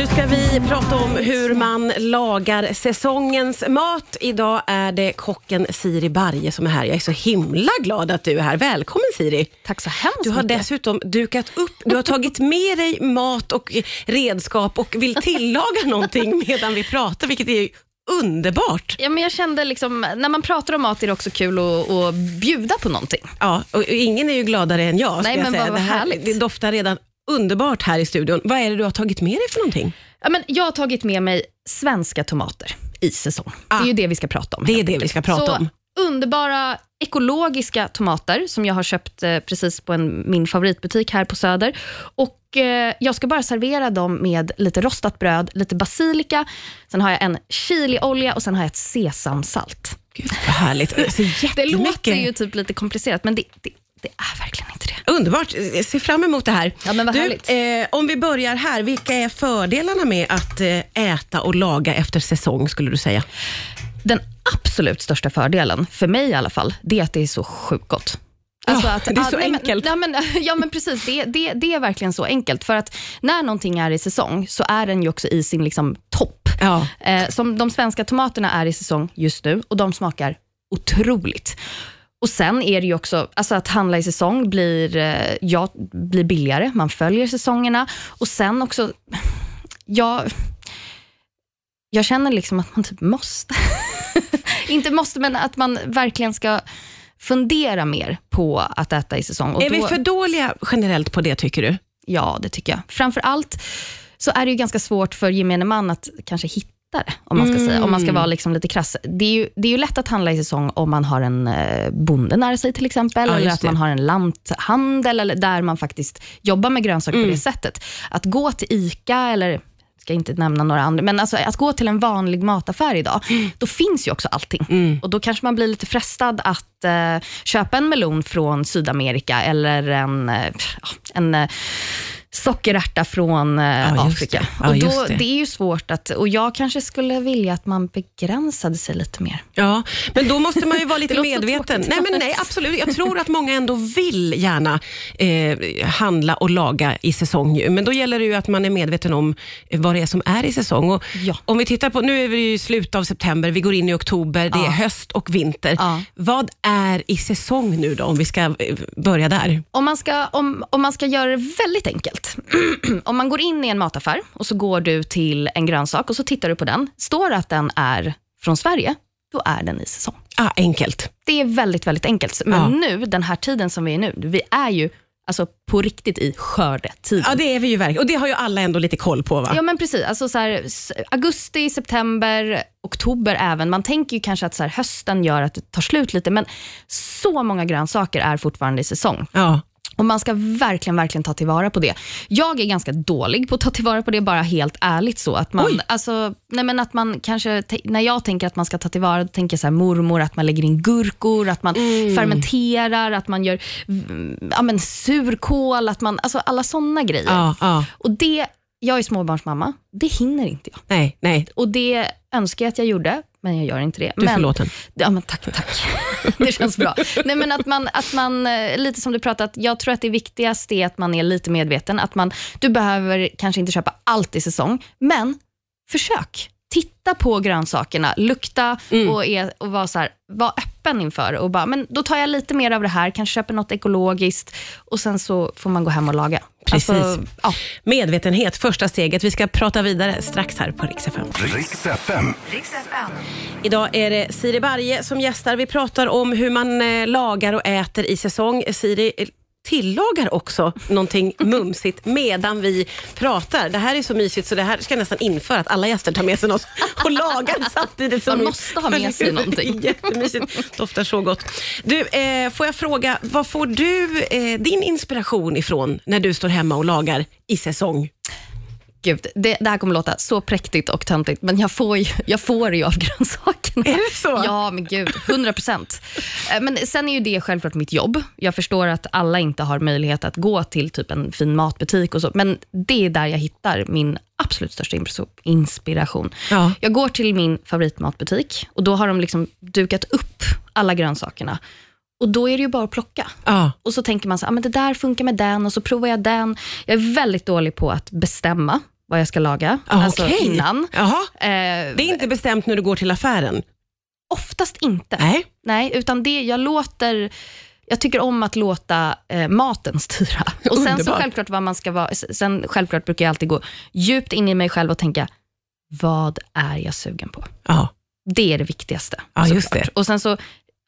Nu ska vi prata om hur man lagar säsongens mat. Idag är det kocken Siri Barje som är här. Jag är så himla glad att du är här. Välkommen Siri. Tack så hemskt Du har mycket. dessutom dukat upp, du har tagit med dig mat och redskap och vill tillaga någonting medan vi pratar, vilket är underbart. Ja, men jag kände liksom, när man pratar om mat är det också kul att, att bjuda på någonting. Ja, och ingen är ju gladare än jag. Nej, jag men säga. vad det, här, det doftar redan underbart här i studion. Vad är det du har tagit med dig för någonting? Ja, men jag har tagit med mig svenska tomater i säsong. Ah. det är ju det vi ska prata om. Det är det vi ska prata Så, om. Underbara ekologiska tomater som jag har köpt eh, precis på en, min favoritbutik här på Söder. Och eh, Jag ska bara servera dem med lite rostat bröd, lite basilika, sen har jag en chiliolja och sen har jag ett sesamsalt. Gud, vad härligt. Det jättemycket. låter ju typ lite komplicerat, men det, det, det är verkligen inte det. Underbart. Jag ser fram emot det här. Ja, men vad du, härligt. eh, om vi börjar här, vilka är fördelarna med att eh, äta och laga efter säsong, skulle du säga? Den absolut största fördelen, för mig i alla fall, det är att det är så sjukt gott. Alltså Ja, det är så nej, men- enkelt. Ja men, ja, men precis. Det, det, det är verkligen så enkelt. För att när någonting är i säsong, så är den ju också i sin liksom, topp. Ja. Eh, som de svenska tomaterna är i säsong just nu och de smakar otroligt. Och Sen är det ju också, alltså att handla i säsong blir, eh, ja, blir billigare, man följer säsongerna. Och sen också, jag, jag känner liksom att man typ måste. Inte måste, men att man verkligen ska fundera mer på att äta i säsong. Och Är vi då- för dåliga generellt på det, tycker du? Ja, det tycker jag. Framför allt så är det ju ganska svårt för gemene man att kanske hitta det, om man ska säga. Om man ska vara liksom lite krass. Det är, ju, det är ju lätt att handla i säsong om man har en eh, bonde nära sig till exempel, Ja, eller att det. man har en lanthandel, eller där man faktiskt jobbar med grönsaker på det sättet. Att gå till ICA, eller ska inte nämna några andra, men alltså att gå till en vanlig mataffär idag, då finns ju också allting. Och Då kanske man blir lite frestad att eh, köpa en melon från Sydamerika eller en, eh, en eh, sockerärta från eh, Ja, Afrika. det. Ja, och då, det. det. är ju svårt att, och jag kanske skulle vilja att man begränsade sig lite mer. Ja, men då måste man ju vara lite medveten. Nej, men nej, absolut. Jag tror att många ändå vill gärna eh, handla och laga i säsong. Men då gäller det ju att man är medveten om vad det är som är i säsong. Och Ja. Om vi tittar på, nu är vi i slutet av september, vi går in i oktober, det är höst och vinter. Vad är i säsong nu då, om vi ska eh, börja där? Om man, ska, om, om man ska göra det väldigt enkelt. om man går in i en mataffär och så går du till en grönsak och så tittar du på den. Står det att den är från Sverige, då är den i säsong. Ah, enkelt. Det är väldigt, väldigt enkelt. Men Ja. nu, den här tiden som vi är nu, vi är ju alltså på riktigt i skördetiden. Ja, det är vi ju verkligen. Och det har ju alla ändå lite koll på va? Ja men precis. Alltså så här, augusti, september, oktober även. Man tänker ju kanske att så här, hösten gör att det tar slut lite, men så många grönsaker är fortfarande i säsong. Ja. Och Man ska verkligen, verkligen ta tillvara på det. Jag är ganska dålig på att ta tillvara på det, bara helt ärligt så. Att man, Oj. alltså, nej men att man kanske, när jag tänker att man ska ta tillvara, då tänker jag så här, mormor, att man lägger in gurkor, att man fermenterar, att man gör mm, ja, men surkål, att man, alltså alla sådana grejer. Ja, ja. Och det, jag är småbarnsmamma, det hinner inte jag. Nej, nej. Och det önskar jag att jag gjorde, men jag gör inte det. Du är men, förlåten. Ja, men tack, tack. det känns bra. Nej, men att man, att man, eh, lite som du pratat, jag tror att det viktigaste är att man är lite medveten. Att man, du behöver kanske inte köpa allt i säsong, men försök. Titta på grönsakerna, lukta Mm. och, är, och var, så här, var öppen inför. Och bara, men då tar jag lite mer av det här, kanske köper något ekologiskt och sen så får man gå hem och laga. Precis. Alltså, ja. Medvetenhet, första steget. Vi ska prata vidare strax här på Rix FM. Riks FM. Idag är det Siri Barje som gästar. Vi pratar om hur man eh, lagar och äter i säsong. Siri tillagar också någonting mumsigt medan vi pratar. Det här är så mysigt så det här ska jag nästan införa, att alla gäster tar med sig något och lagar samtidigt. Som Man måste ha med sig någonting. Jättemysigt, doftar så gott. Du, eh, får jag fråga, vad får du eh, din inspiration ifrån när du står hemma och lagar i säsong? Gud, det, det här kommer låta så präktigt och töntigt, men jag får ju, jag får ju av grönsakerna. Är det så? Ja, men gud, 100 procent. Men sen är ju det självklart mitt jobb. Jag förstår att alla inte har möjlighet att gå till typ en fin matbutik, och så, men det är där jag hittar min absolut största inspiration. Ja. Jag går till min favoritmatbutik och då har de liksom dukat upp alla grönsakerna. Och Då är det ju bara att plocka. Ja. Och så tänker man så, ah, men det där funkar med den och så provar jag den. Jag är väldigt dålig på att bestämma vad jag ska laga, Ah, alltså okej. innan. Eh, Det är inte bestämt när du går till affären? Oftast inte. Nej. Nej, utan det jag låter jag tycker om att låta eh, maten styra. Och sen så självklart vad man ska vara, sen självklart brukar jag alltid gå djupt in i mig själv och tänka, vad är jag sugen på? Ja. Det är det viktigaste. Ja, just det. Och sen så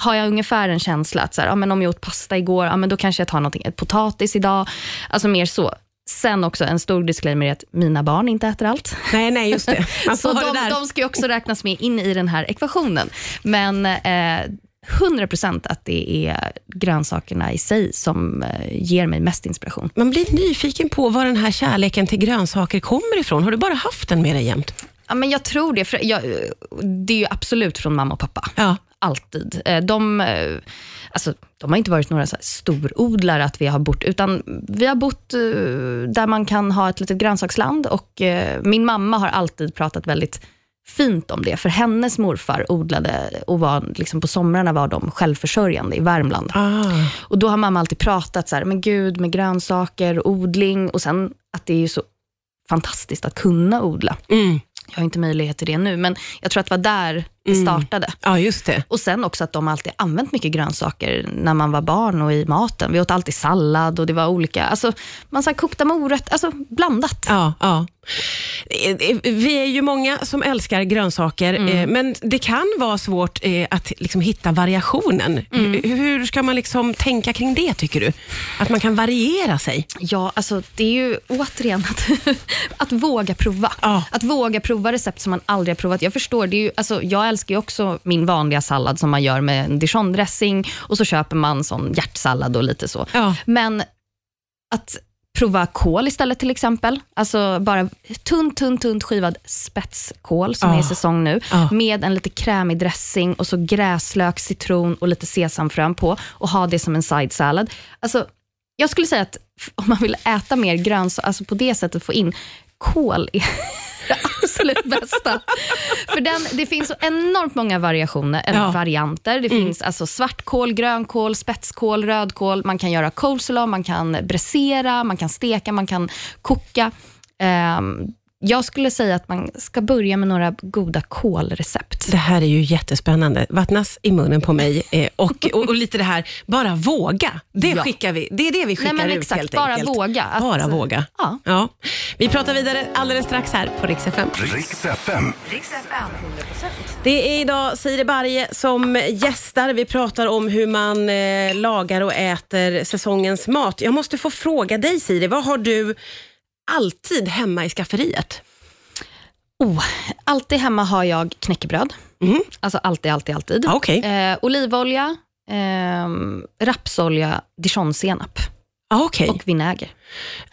har jag ungefär en känsla att så här, ja, men om jag åt pasta igår, ja, men då kanske jag tar någonting, potatis idag. Alltså mer så. Sen också en stor disclaimer är att mina barn inte äter allt. Nej, nej, just det. Så det de, där. de ska ju också räknas med in i den här ekvationen. Men eh, 100% att det är grönsakerna i sig som eh, ger mig mest inspiration. Man blir nyfiken på var den här kärleken till grönsaker kommer ifrån. Har du bara haft den med dig jämt? Ja, men jag tror det. För jag, det är ju absolut från mamma och pappa. Ja. Alltid. Eh, De, eh, alltså, de har inte varit några så storodlare att vi har bott, utan vi har bott eh, där man kan ha ett litet grönsaksland och min mamma har alltid pratat väldigt fint om det, för hennes morfar odlade och var, liksom på somrarna var de självförsörjande i Värmland. Ah. Och Då har mamma alltid pratat så här, men gud med grönsaker, odling och sen att det är så fantastiskt att kunna odla. Mm. Jag har inte möjlighet till det nu, men jag tror att det var där det Mm. startade. Ja, just det. Och sen också att de alltid använt mycket grönsaker när man var barn och i maten. Vi åt alltid sallad och det var olika, alltså man sa kokta morötter, alltså blandat. Ja, ja. Eh, eh, Vi är ju många som älskar grönsaker, eh, men det kan vara svårt att liksom hitta variationen. Hur, hur ska man liksom tänka kring det, tycker du? Att man kan variera sig? Ja, alltså det är ju återigen att, att våga prova. Ja. Att våga prova recept som man aldrig har provat. Jag förstår, det är ju, alltså, jag älskar ju också min vanliga sallad som man gör med en dijon-dressing och så köper man sån hjärtsallad och lite så. Ja. Men att prova kål istället till exempel. Alltså bara tunt, tunt, tunt skivad spetskål som är i Ah. säsong nu Ah. med en lite krämig dressing och så gräslök, citron och lite sesamfrön på och ha det som en side salad. Alltså, jag skulle säga att om man vill äta mer grönsaker, alltså på det sättet få in kål det absolut bästa. För den, det finns så enormt många variationer, Ja. varianter. Det finns alltså svartkål, grönkål, spetskål, rödkål. Man kan göra coleslaw, man kan bräsera, man kan steka, man kan koka. Ehm, jag skulle säga att man ska börja med några goda kålrecept. Det här är ju jättespännande. Vattnas i munnen på mig. Eh, och, och, och lite det här, bara våga. Det, Ja. skickar vi, det är det vi skickar Nej, men ut exakt, helt bara enkelt. våga. Att- Bara våga. Ja. Ja. Vi pratar vidare alldeles strax här på Rix FM. Det är idag Siri Barje som gästar. Vi pratar om hur man eh, lagar och äter säsongens mat. Jag måste få fråga dig Siri, vad har du alltid hemma i skafferiet? Oh, alltid hemma har jag knäckebröd. Mm. Alltså alltid, alltid, alltid. Ah, Okej. Eh, olivolja, eh, rapsolja, dijonsenap Ah, okej. och vinäger.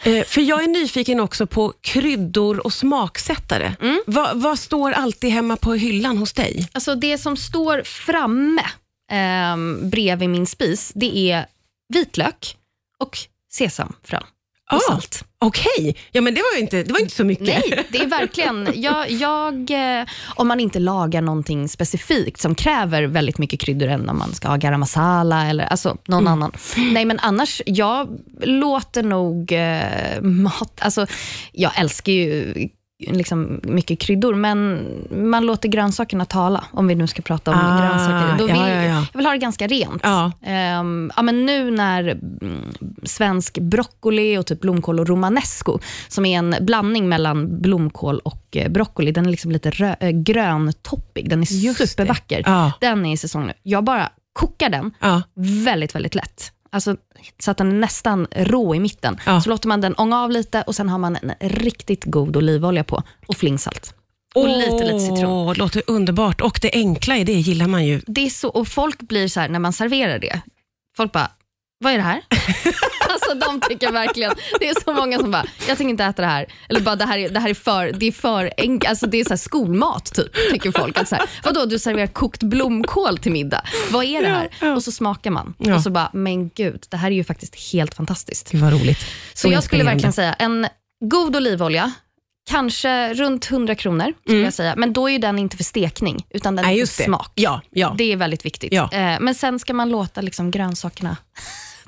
Eh, för jag är nyfiken också på kryddor och smaksättare. Mm. Vad, vad står alltid hemma på hyllan hos dig? Alltså det som står framme eh, bredvid min spis, det är vitlök och sesamfrön och Ah. salt. Okej, ja men det var ju inte, det var inte så mycket. Nej, det är verkligen... Jag, jag, eh, om man inte lagar någonting specifikt som kräver väldigt mycket kryddor än om man ska ha garam masala eller alltså, någon annan. Nej, men annars, jag låter nog eh, mat... Alltså, jag älskar ju liksom mycket kryddor, men man låter grönsakerna tala, om vi nu ska prata om Ah, grönsaker. Då vill, ja, ja. Jag vill ha det ganska rent. Ja. Ehm, ja, men nu när mm, svensk broccoli och typ blomkål och romanesco, som är en blandning mellan blomkål och eh, broccoli, den är liksom lite rö- äh, gröntoppig, den är Just supervacker. Den är i säsong nu. Jag bara kokar den väldigt, väldigt lätt. Alltså, så att den är nästan rå i mitten. Ja. Så låter man den ånga av lite och sen har man en riktigt god olivolja på och flingsalt. Och lite, lite citron. Åh, låter underbart. Och det enkla i det gillar man ju. Det är så, och folk blir så här, när man serverar det, folk bara, vad är det här? alltså de tycker verkligen, det är så många som bara, jag tänker inte äta det här. Eller bara, det här är, det här är för, det är för enkelt, alltså det är så här skolmat typ, tycker folk. Att så här, vadå, du serverar kokt blomkål till middag? Vad är det här? Ja, ja. Och så smakar man. Ja. Och så bara, men gud, det här är ju faktiskt helt fantastiskt. Gud vad roligt. Så jag skulle verkligen säga, en god olivolja, kanske runt 100 kronor, skulle jag säga. Men då är ju den inte för stekning, utan den är Mm. För smak. Ja, ja. Det är väldigt viktigt. Ja. Eh, men sen ska man låta liksom grönsakerna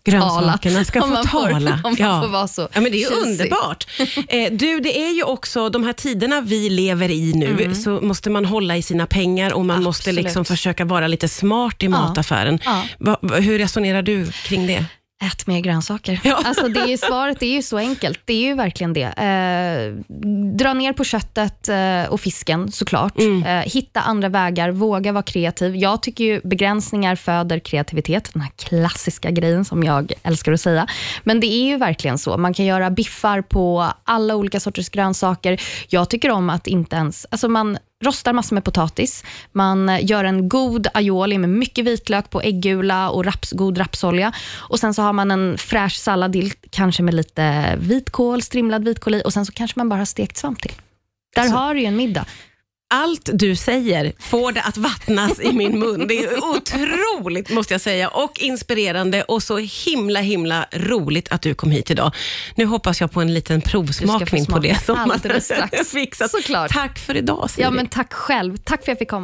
Grönsakerna ska få får, tala. Om man Ja. får vara så Ja, men det är underbart. Eh, du, det är ju också de här tiderna vi lever i nu, så måste man hålla i sina pengar och man måste Absolut. liksom försöka vara lite smart i mataffären. Ja. Va, va, hur resonerar du kring det? Ät mer grönsaker. Ja. Alltså det är, svaret är ju så enkelt. Det är ju verkligen det. Eh, dra ner på köttet eh, och fisken såklart. Mm. Eh, hitta andra vägar, våga vara kreativ. Jag tycker ju begränsningar föder kreativitet. Den här klassiska grejen som jag älskar att säga. Men det är ju verkligen så. Man kan göra biffar på alla olika sorters grönsaker. Jag tycker om att inte ens... Alltså man rostar massor med potatis. Man eh, gör en god aioli med mycket vitlök på äggula och raps, god rapsolja. Och Sen så har man en fräsch sallad kanske med lite vitkål, strimlad vitkål i och sen så kanske man bara har stekt svamp till. Där Alltså- har du ju en middag. Allt du säger får det att vattnas i min mun. Det är otroligt måste jag säga och inspirerande och så himla himla roligt att du kom hit idag. Nu hoppas jag på en liten provsmakning på det som alldeles strax. fixat. Såklart. Tack för idag Siri. Ja, men tack själv. Tack för att jag fick komma.